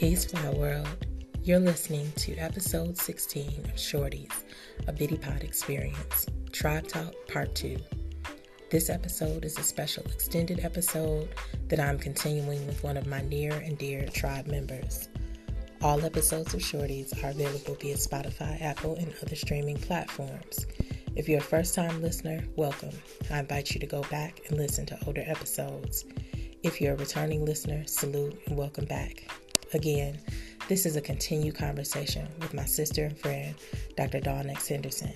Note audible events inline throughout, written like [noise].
Peace, Fly World. You're listening to episode 16 of Shorties, a Bitty Pod experience, Tribe Talk Part 2. This episode is a special extended episode that I'm continuing with one of my near and dear tribe members. All episodes of Shorties are available via Spotify, Apple, and other streaming platforms. If you're a first time listener, welcome. I invite you to go back and listen to older episodes. If you're a returning listener, salute and welcome back. Again, this is a continued conversation with my sister and friend, Dr. Dawn X. Henderson.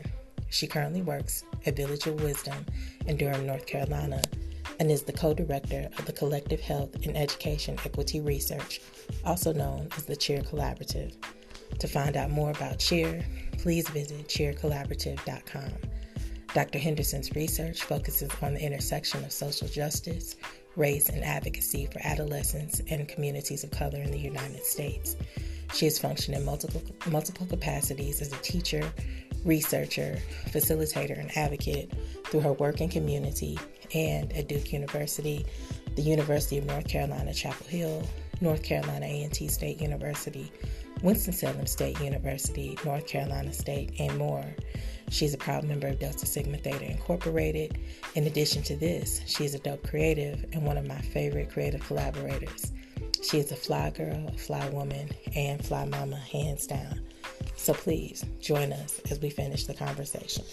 She currently works at Village of Wisdom in Durham, North Carolina, and is the co director of the Collective Health and Education Equity Research, also known as the CHEER Collaborative. To find out more about CHEER, please visit cheercollaborative.com. Dr. Henderson's research focuses on the intersection of social justice, race, and advocacy for adolescents and communities of color in the United States. She has functioned in multiple, multiple capacities as a teacher, researcher, facilitator, and advocate through her work in community and at Duke University, the University of North Carolina, Chapel Hill, North Carolina A&T State University, Winston-Salem State University, North Carolina State, and more. She's a proud member of Delta Sigma Theta Incorporated. In addition to this, she is a dope creative and one of my favorite creative collaborators. She is a fly girl, a fly woman, and fly mama, hands down. So please join us as we finish the conversation.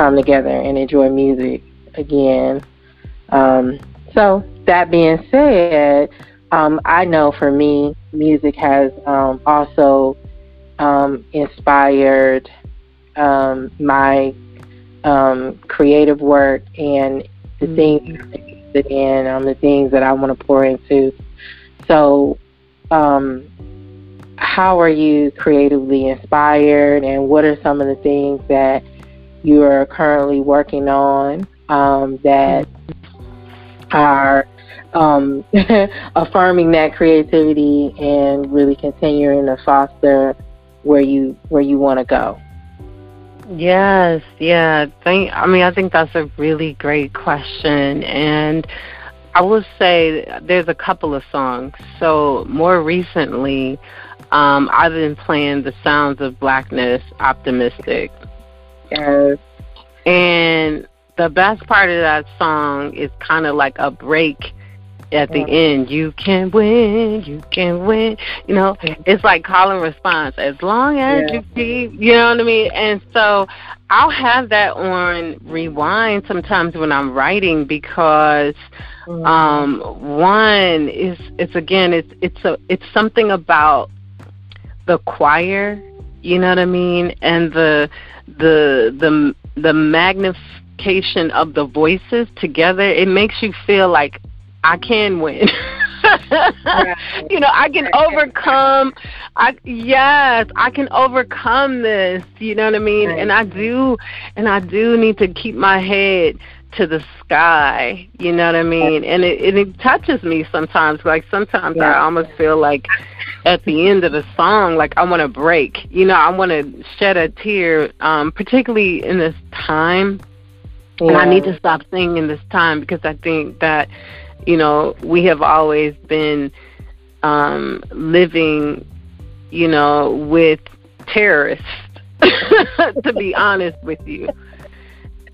Come together and enjoy music again. Um, so, that being said, um, I know for me, music has um, also um, inspired um, my um, creative work and the mm-hmm. things I'm in, um, the things that I want to pour into. So, um, how are you creatively inspired, and what are some of the things that you are currently working on um, that are um, [laughs] affirming that creativity and really continuing to foster where you where you want to go. Yes, yeah. Thank. I mean, I think that's a really great question, and I will say there's a couple of songs. So more recently, um, I've been playing the sounds of blackness, optimistic. Yes. And the best part of that song is kind of like a break at the end. You can win, you can win. You know, it's like call and response. As long as yeah. you keep, you know what I mean. And so I'll have that on rewind sometimes when I'm writing because mm-hmm. um one is it's again it's it's a it's something about the choir, you know what I mean, and the the the the magnification of the voices together. It makes you feel like I can win. [laughs] you know, I can overcome I yes, I can overcome this, you know what I mean? And I do and I do need to keep my head to the sky, you know what I mean? And it and it touches me sometimes. Like sometimes yeah. I almost feel like at the end of the song, like I want to break. You know, I want to shed a tear, um, particularly in this time. Yeah. And I need to stop singing this time because I think that you know, we have always been um, living, you know, with terrorists, [laughs] to be honest with you.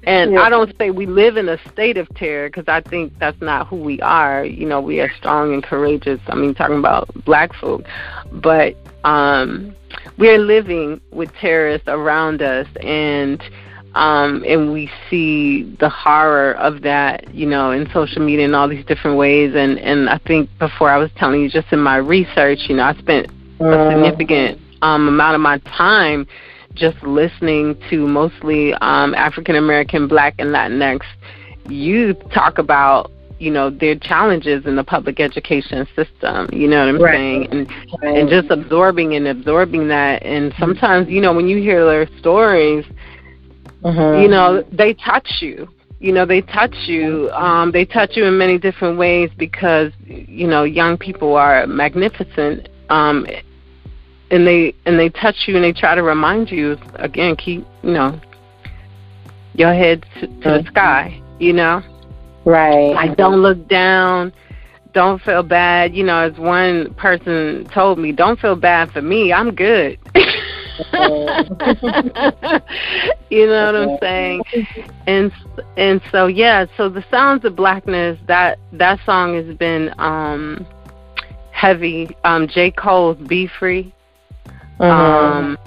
And yeah. I don't say we live in a state of terror because I think that's not who we are. You know, we are strong and courageous. I mean, talking about black folk, but um, we're living with terrorists around us, and um, and we see the horror of that, you know, in social media in all these different ways. And and I think before I was telling you, just in my research, you know, I spent a mm. significant um, amount of my time just listening to mostly um, African American, Black, and Latinx youth talk about you know their challenges in the public education system you know what i'm right. saying and right. and just absorbing and absorbing that and sometimes you know when you hear their stories Mm-hmm. You know, they touch you. You know, they touch you. Um, they touch you in many different ways because you know young people are magnificent um, and they and they touch you and they try to remind you again keep you know your head to, to mm-hmm. the sky you know right like don't look down don't feel bad you know as one person told me don't feel bad for me i'm good [laughs] you know what I'm saying? And and so yeah, so the sounds of blackness that that song has been um heavy. Um J. Cole's Be Free. Mm-hmm. Um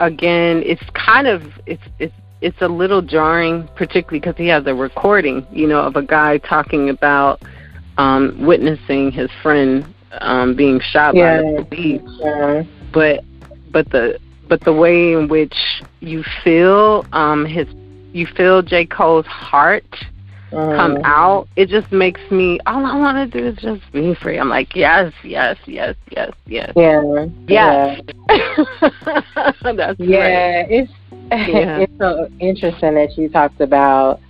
again, it's kind of it's it's it's a little jarring, particularly because he has a recording, you know, of a guy talking about um, witnessing his friend um, being shot yeah. by the police. Yeah. But but the but the way in which you feel um his you feel J. Cole's heart uh, come out, it just makes me all I want to do is just be free. I'm like, yes, yes, yes, yes, yes. Yeah. Yes. Yeah. [laughs] That's yeah, it's [laughs] yeah. it's so interesting that you talked about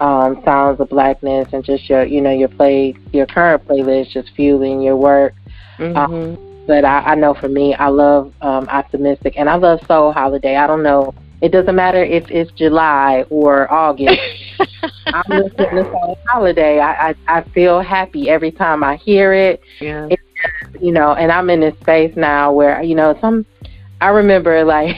um, sounds of blackness and just your you know your play your current playlist just fueling your work. Mm-hmm. Um, but I, I know for me, I love um, optimistic, and I love Soul Holiday. I don't know. It doesn't matter if it's July or August. [laughs] I'm listening to Soul Holiday. I, I I feel happy every time I hear it. Yeah. It, you know, and I'm in this space now where you know some. I remember [laughs] like,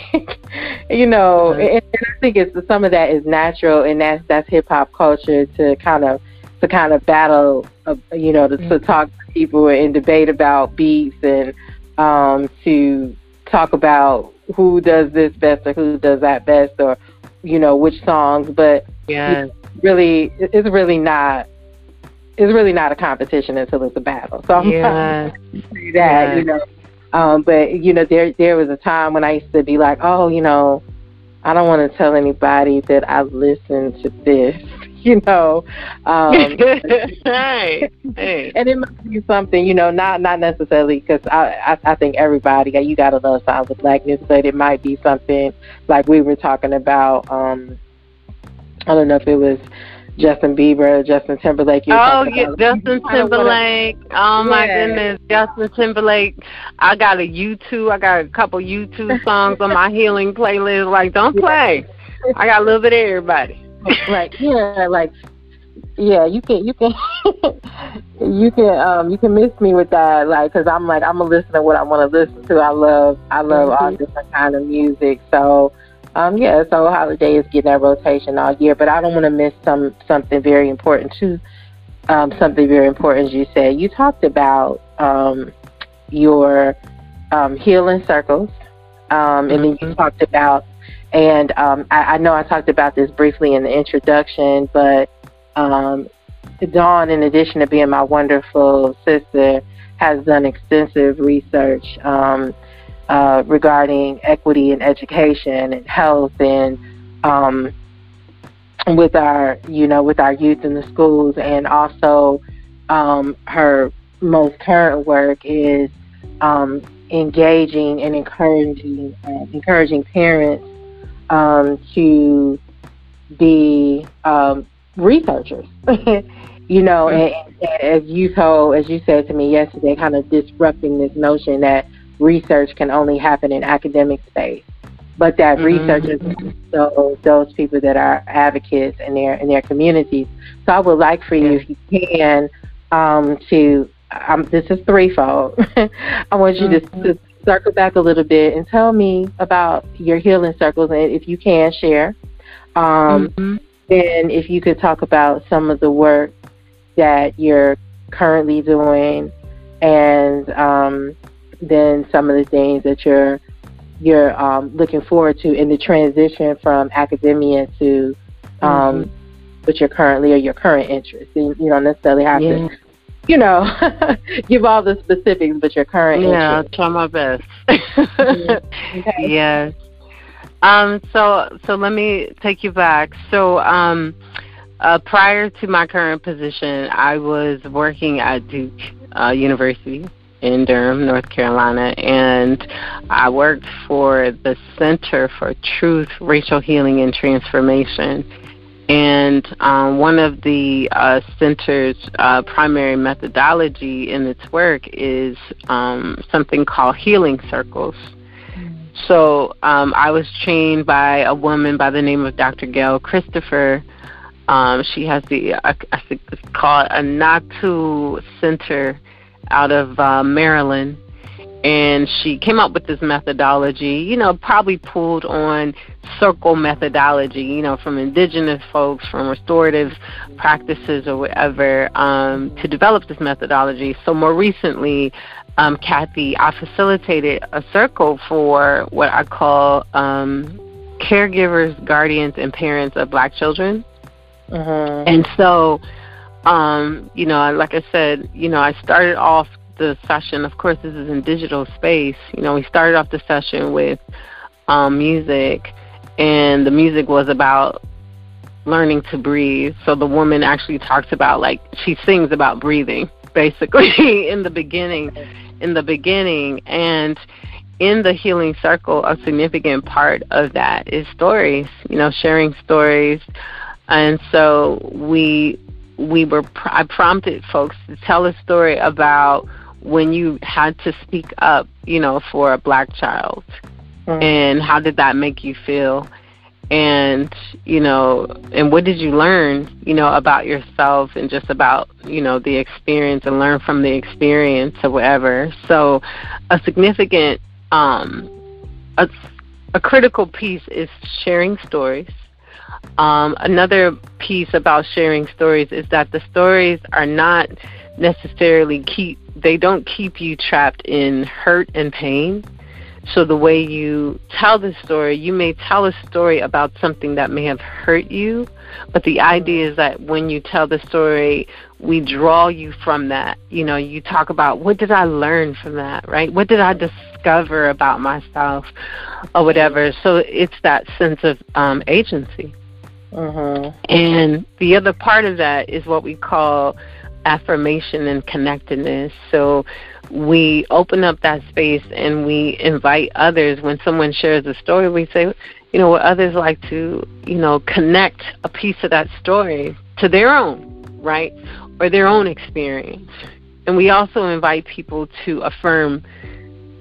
you know, mm-hmm. and, and I think it's some of that is natural, and that's that's hip hop culture to kind of to kind of battle, uh, you know, to, mm-hmm. to talk to people and debate about beats and um, to talk about who does this best or who does that best or you know which songs. But yeah, it's really, it's really not. It's really not a competition until it's a battle. So I'm yeah. say that, yeah. you know. Um, but you know, there there was a time when I used to be like, oh, you know, I don't want to tell anybody that I listened to this [laughs] you know. Um, [laughs] hey, hey. And it must be something, you know, not not necessarily because I, I I think everybody you gotta love sounds of blackness, but it might be something like we were talking about. um I don't know if it was Justin Bieber, Justin Timberlake. Oh, yeah, Justin Timberlake. Oh my yeah. goodness, Justin Timberlake. I got a YouTube. I got a couple YouTube songs on my [laughs] healing playlist. Like, don't play. I got a little bit of everybody. Like yeah, like yeah, you can you can [laughs] you can um you can miss me with that like because I'm like I'm a listener what I want to listen to. I love I love mm-hmm. all different kind of music. So um yeah, Soul Holiday is getting that rotation all year, but I don't want to miss some something very important too. Um, something very important, as you said. You talked about um, your um, healing circles, um, and mm-hmm. then you mm-hmm. talked about and um, I, I, know I talked about this briefly in the introduction, but um, Dawn, in addition to being my wonderful sister, has done extensive research um, uh, regarding equity in education and health and um, with our, you know, with our youth in the schools, and also um, her most current work is um, engaging and encouraging uh, encouraging parents um, to be um, researchers. [laughs] you know, and, and as you told, as you said to me yesterday, kind of disrupting this notion that research can only happen in academic space, but that mm-hmm. researchers so those people that are advocates in their in their communities. So I would like for you, if you can, um, to um, this is threefold. [laughs] I want you mm-hmm. to, to circle back a little bit and tell me about your healing circles and if you can share. Um, mm-hmm. And if you could talk about some of the work that you're currently doing and um, then some of the things that you're you're um, looking forward to in the transition from academia to um, mm-hmm. what you're currently or your current interest. You, you don't necessarily have yeah. to you know, [laughs] give all the specifics, but your current yeah, I'll try my best. okay. [laughs] [laughs] Yes. Um. So so let me take you back. So um, uh, prior to my current position, I was working at Duke uh, University in Durham, North Carolina, and I worked for the Center for Truth, Racial Healing, and Transformation. And um, one of the uh, center's uh, primary methodology in its work is um, something called healing circles. Mm. So um, I was trained by a woman by the name of Dr. Gail Christopher. Um, she has the I, I think it's called Ntianu Center out of uh, Maryland, and she came up with this methodology, you know, probably pulled on circle methodology, you know, from indigenous folks, from restorative practices or whatever, um, to develop this methodology. So more recently, um, Kathy, I facilitated a circle for what I call um, caregivers, guardians, and parents of black children. Uh-huh. And so, um, you know, like I said, you know, I started off the session, of course, this is in digital space. You know, we started off the session with um, music, and the music was about learning to breathe. So the woman actually talks about, like, she sings about breathing, [laughs] basically, in the beginning. In the beginning, and in the healing circle, a significant part of that is stories. You know, sharing stories, and so we we were I prompted folks to tell a story about when you had to speak up, you know, for a black child? Mm-hmm. And how did that make you feel? And, you know, and what did you learn, you know, about yourself and just about, you know, the experience and learn from the experience or whatever. So a significant um a, a critical piece is sharing stories. Um, another piece about sharing stories is that the stories are not necessarily keep they don't keep you trapped in hurt and pain. So the way you tell the story, you may tell a story about something that may have hurt you, but the idea is that when you tell the story, we draw you from that. You know, you talk about what did I learn from that, right? What did I discover about myself or whatever. So it's that sense of um, agency. Mm-hmm. And the other part of that is what we call affirmation and connectedness. So we open up that space and we invite others. When someone shares a story, we say, you know, what others like to, you know, connect a piece of that story to their own, right? Or their own experience. And we also invite people to affirm,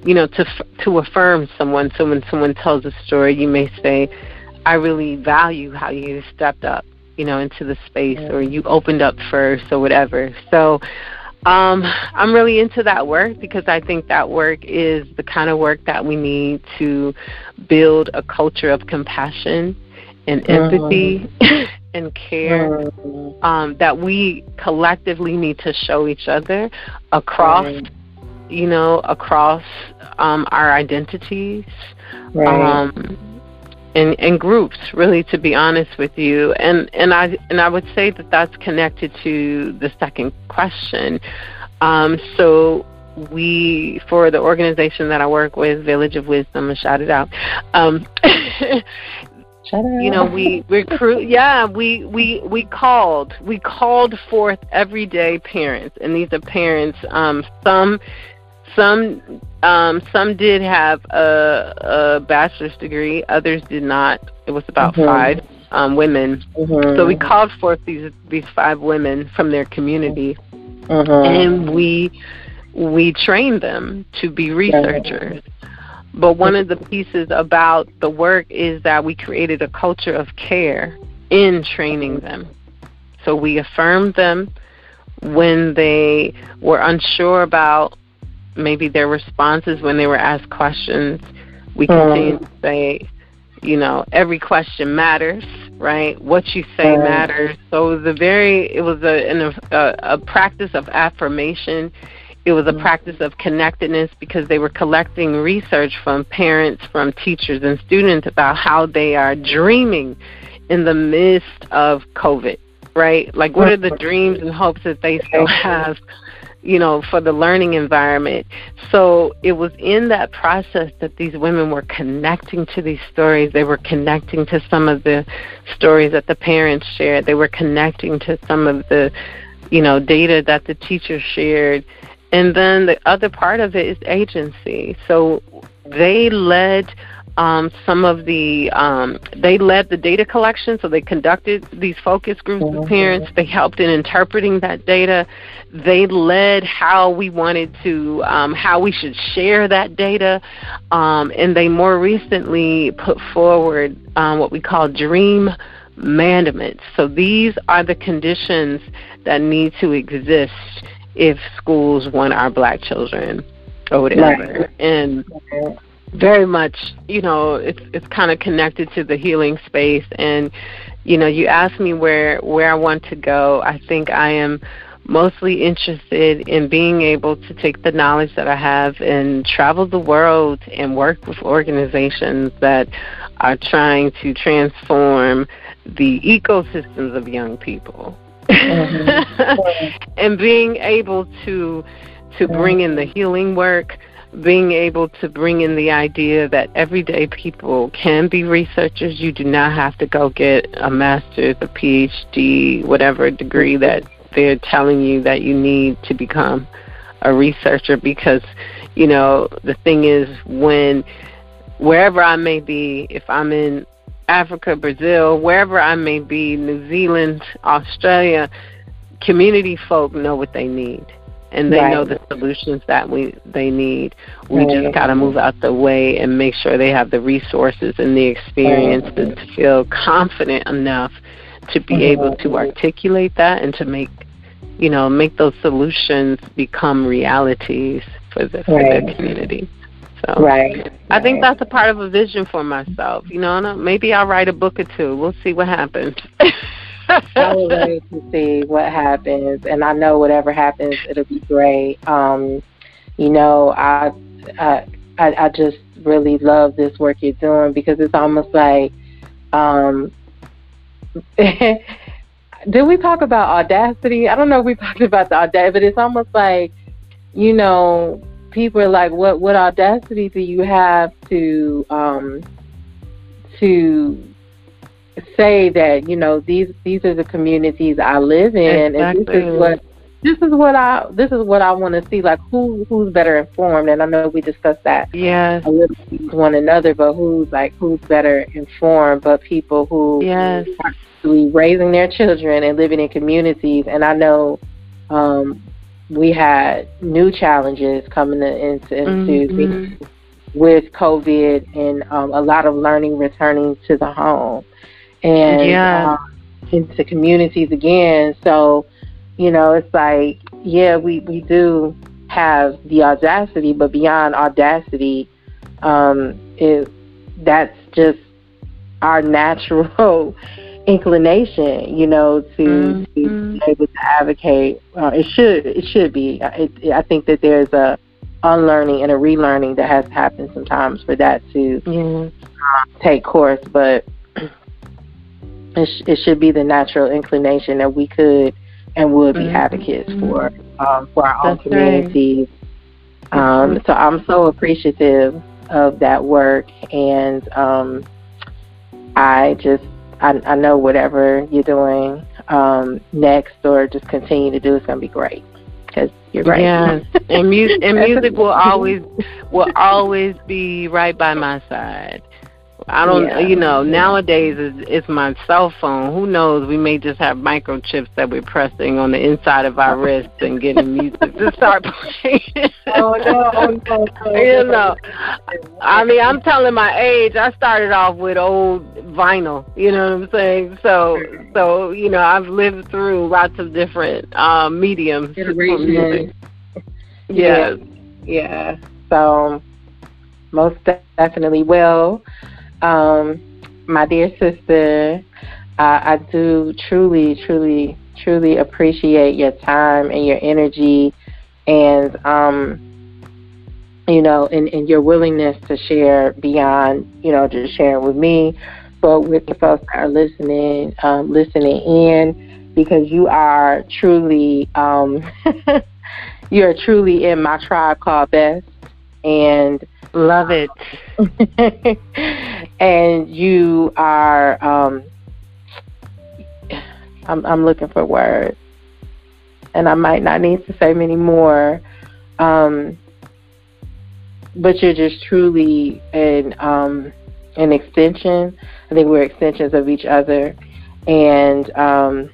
you know, to to affirm someone. So when someone tells a story, you may say, I really value how you stepped up you know, into the space or you opened up first or whatever. So um, I'm really into that work because I think that work is the kind of work that we need to build a culture of compassion and mm-hmm. empathy [laughs] and care mm-hmm. um, that we collectively need to show each other across, you know, across um, our identities. Right. In, in groups really to be honest with you. And and I and I would say that that's connected to the second question. Um, so we for the organization that I work with Village of Wisdom and shout it out um, [laughs] you know we recruit [laughs] yeah we we we called we called forth everyday parents. And these are parents um, some some um, some did have a, a bachelor's degree, others did not. It was about mm-hmm. five um, women. Mm-hmm. So we called forth these these five women from their community, mm-hmm. and we we trained them to be researchers. But one of the pieces about the work is that we created a culture of care in training them. So we affirmed them when they were unsure about maybe their responses when they were asked questions. We continue mm. to say, you know, every question matters, right? What you say mm. matters. So it was a very, it was a, an, a, a practice of affirmation. It was a mm-hmm. practice of connectedness because they were collecting research from parents, from teachers, and students about how they are dreaming in the midst of COVID, right? Like, what are the mm. dreams and hopes that they still have you know, for the learning environment. So it was in that process that these women were connecting to these stories. They were connecting to some of the stories that the parents shared. They were connecting to some of the, you know, data that the teachers shared. and then the other part of it is agency. So they led um, some of the um, they led the data collection, so they conducted these focus groups with parents. They helped in interpreting that data. They led how we wanted to um, how we should share that data, um, and they more recently put forward um, what we call dream mandates. So these are the conditions that need to exist if schools want our black children or whatever. Right. And very much, you know, it's it's kind of connected to the healing space and you know, you asked me where where I want to go. I think I am mostly interested in being able to take the knowledge that I have and travel the world and work with organizations that are trying to transform the ecosystems of young people. Mm-hmm. [laughs] and being able to to bring in the healing work, being able to bring in the idea that everyday people can be researchers. You do not have to go get a master's, a PhD, whatever degree that they're telling you that you need to become a researcher because, you know, the thing is when wherever I may be, if I'm in Africa, Brazil, wherever I may be, New Zealand, Australia, community folk know what they need and they right. know the solutions that we they need. We right. just got to move out the way and make sure they have the resources and the experience right. to feel confident enough to be mm-hmm. able to articulate that and to make you know make those solutions become realities for the for the community. So right. I think that's a part of a vision for myself. You know, maybe I'll write a book or two. We'll see what happens. [laughs] I will wait to see what happens, and I know whatever happens, it'll be great. Um, you know, I, I, I just really love this work you're doing because it's almost like, um, [laughs] did we talk about audacity? I don't know if we talked about the audacity, but it's almost like, you know, people are like, what what audacity do you have to um, to say that you know these these are the communities I live in, exactly. and this is what this is what I this is what I want to see. Like who who's better informed, and I know we discussed that yeah a little with one another, but who's like who's better informed? But people who yes. are actually raising their children and living in communities, and I know. Um, we had new challenges coming into, into mm-hmm. with COVID and um, a lot of learning returning to the home and yeah. um, into communities again. So, you know, it's like, yeah, we, we do have the audacity, but beyond audacity, um, it, that's just our natural [laughs] inclination, you know, to, mm-hmm. to be able to advocate. Uh, it should it should be. It, I think that there's a unlearning and a relearning that has happened sometimes for that to mm-hmm. take course, but it, sh- it should be the natural inclination that we could and would be mm-hmm. advocates for um, for our That's own communities. Right. Um, so I'm so appreciative of that work, and um, I just I, I know whatever you're doing um, next or just continue to do is going to be great because you're right. Yes, and music and [laughs] music will always will always be right by my side. I don't, yeah. you know, nowadays it's, it's my cell phone. Who knows? We may just have microchips that we're pressing on the inside of our wrists and getting music to start [laughs] playing. oh no, [laughs] no, no, you know, I mean, I'm telling my age. I started off with old vinyl. You know what I'm saying? So, so you know, I've lived through lots of different um, mediums music. Yes. Yeah. yeah. So, most definitely. Well um, my dear sister, uh, I do truly, truly, truly appreciate your time and your energy and, um, you know, and, and your willingness to share beyond, you know, just sharing with me, but with the folks that are listening, um, listening in, because you are truly, um, [laughs] you are truly in my tribe called Best. And Love it. [laughs] and you are um I'm I'm looking for words. And I might not need to say many more. um, but you're just truly an um, an extension. I think we're extensions of each other, and um,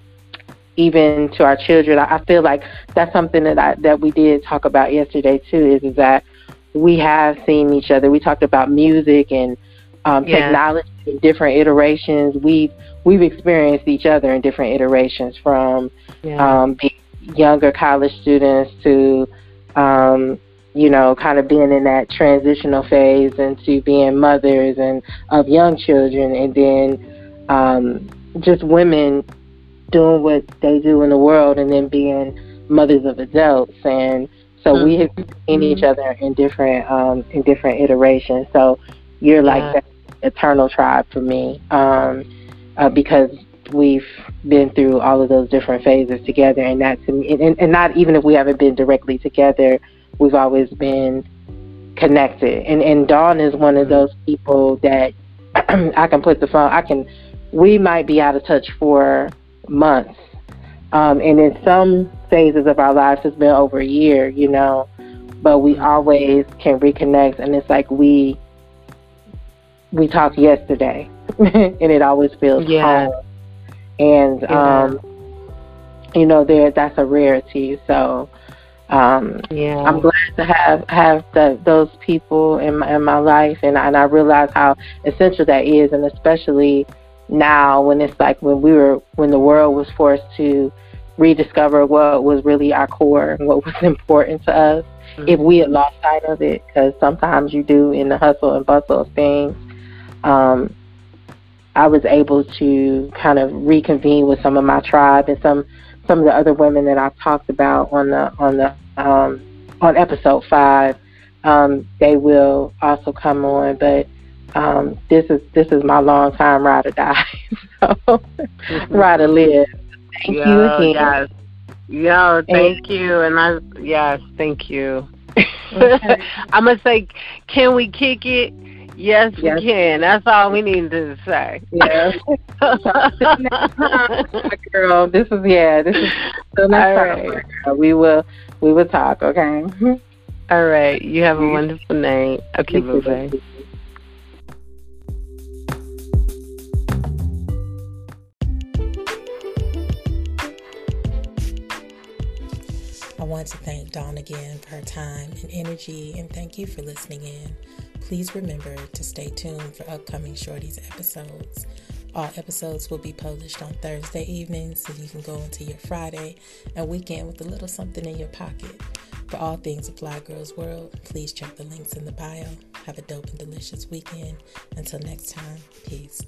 even to our children, I I feel like that's something that I, that we did talk about yesterday too. Is, is that we have seen each other. We talked about music and um, yeah. technology in different iterations. We've we've experienced each other in different iterations from yeah. um, younger college students to um, you know, kind of being in that transitional phase into being mothers and of young children, and then um, just women doing what they do in the world, and then being mothers of adults, and so mm-hmm. we have seen each other in different um, in different iterations. So you're like yeah. that eternal tribe for me um, uh, because we've been through all of those different phases together, and that that's and, and not even if we haven't been directly together we've always been connected. And and Dawn is one of mm-hmm. those people that [clears throat] I can put the phone. I can. We might be out of touch for months, um, and in some phases of our lives, it's been over a year. You know, but we mm-hmm. always can reconnect, and it's like we we talked yesterday, [laughs] and it always feels yeah. home. And yeah. um, you know, there that's a rarity. So um, yeah. I'm glad to have have the, those people in my, in my life, and and I realize how essential that is, and especially now when it's like when we were when the world was forced to rediscover what was really our core and what was [laughs] important to us. Mm-hmm. If we had lost sight of it, because sometimes you do in the hustle and bustle of things. Um, I was able to kind of reconvene with some of my tribe and some some of the other women that I talked about on the on the um, on episode five. Um, they will also come on, but um, this is this is my long time ride or die, [laughs] so mm-hmm. ride or live. Thank Yo, you again. Yes. Yo, thank and, you, and I yes, thank you. Okay. [laughs] I'm gonna say, can we kick it? Yes, yes, we can. That's all we need to say. Yeah. [laughs] girl, this is yeah. This is so next right. time. We will we will talk. Okay. All right. You have a wonderful night. Okay, bye bye. Want to thank Dawn again for her time and energy, and thank you for listening in. Please remember to stay tuned for upcoming Shorties episodes. All episodes will be published on Thursday evenings so you can go into your Friday and weekend with a little something in your pocket. For all things Fly Girls World, please check the links in the bio. Have a dope and delicious weekend. Until next time, peace.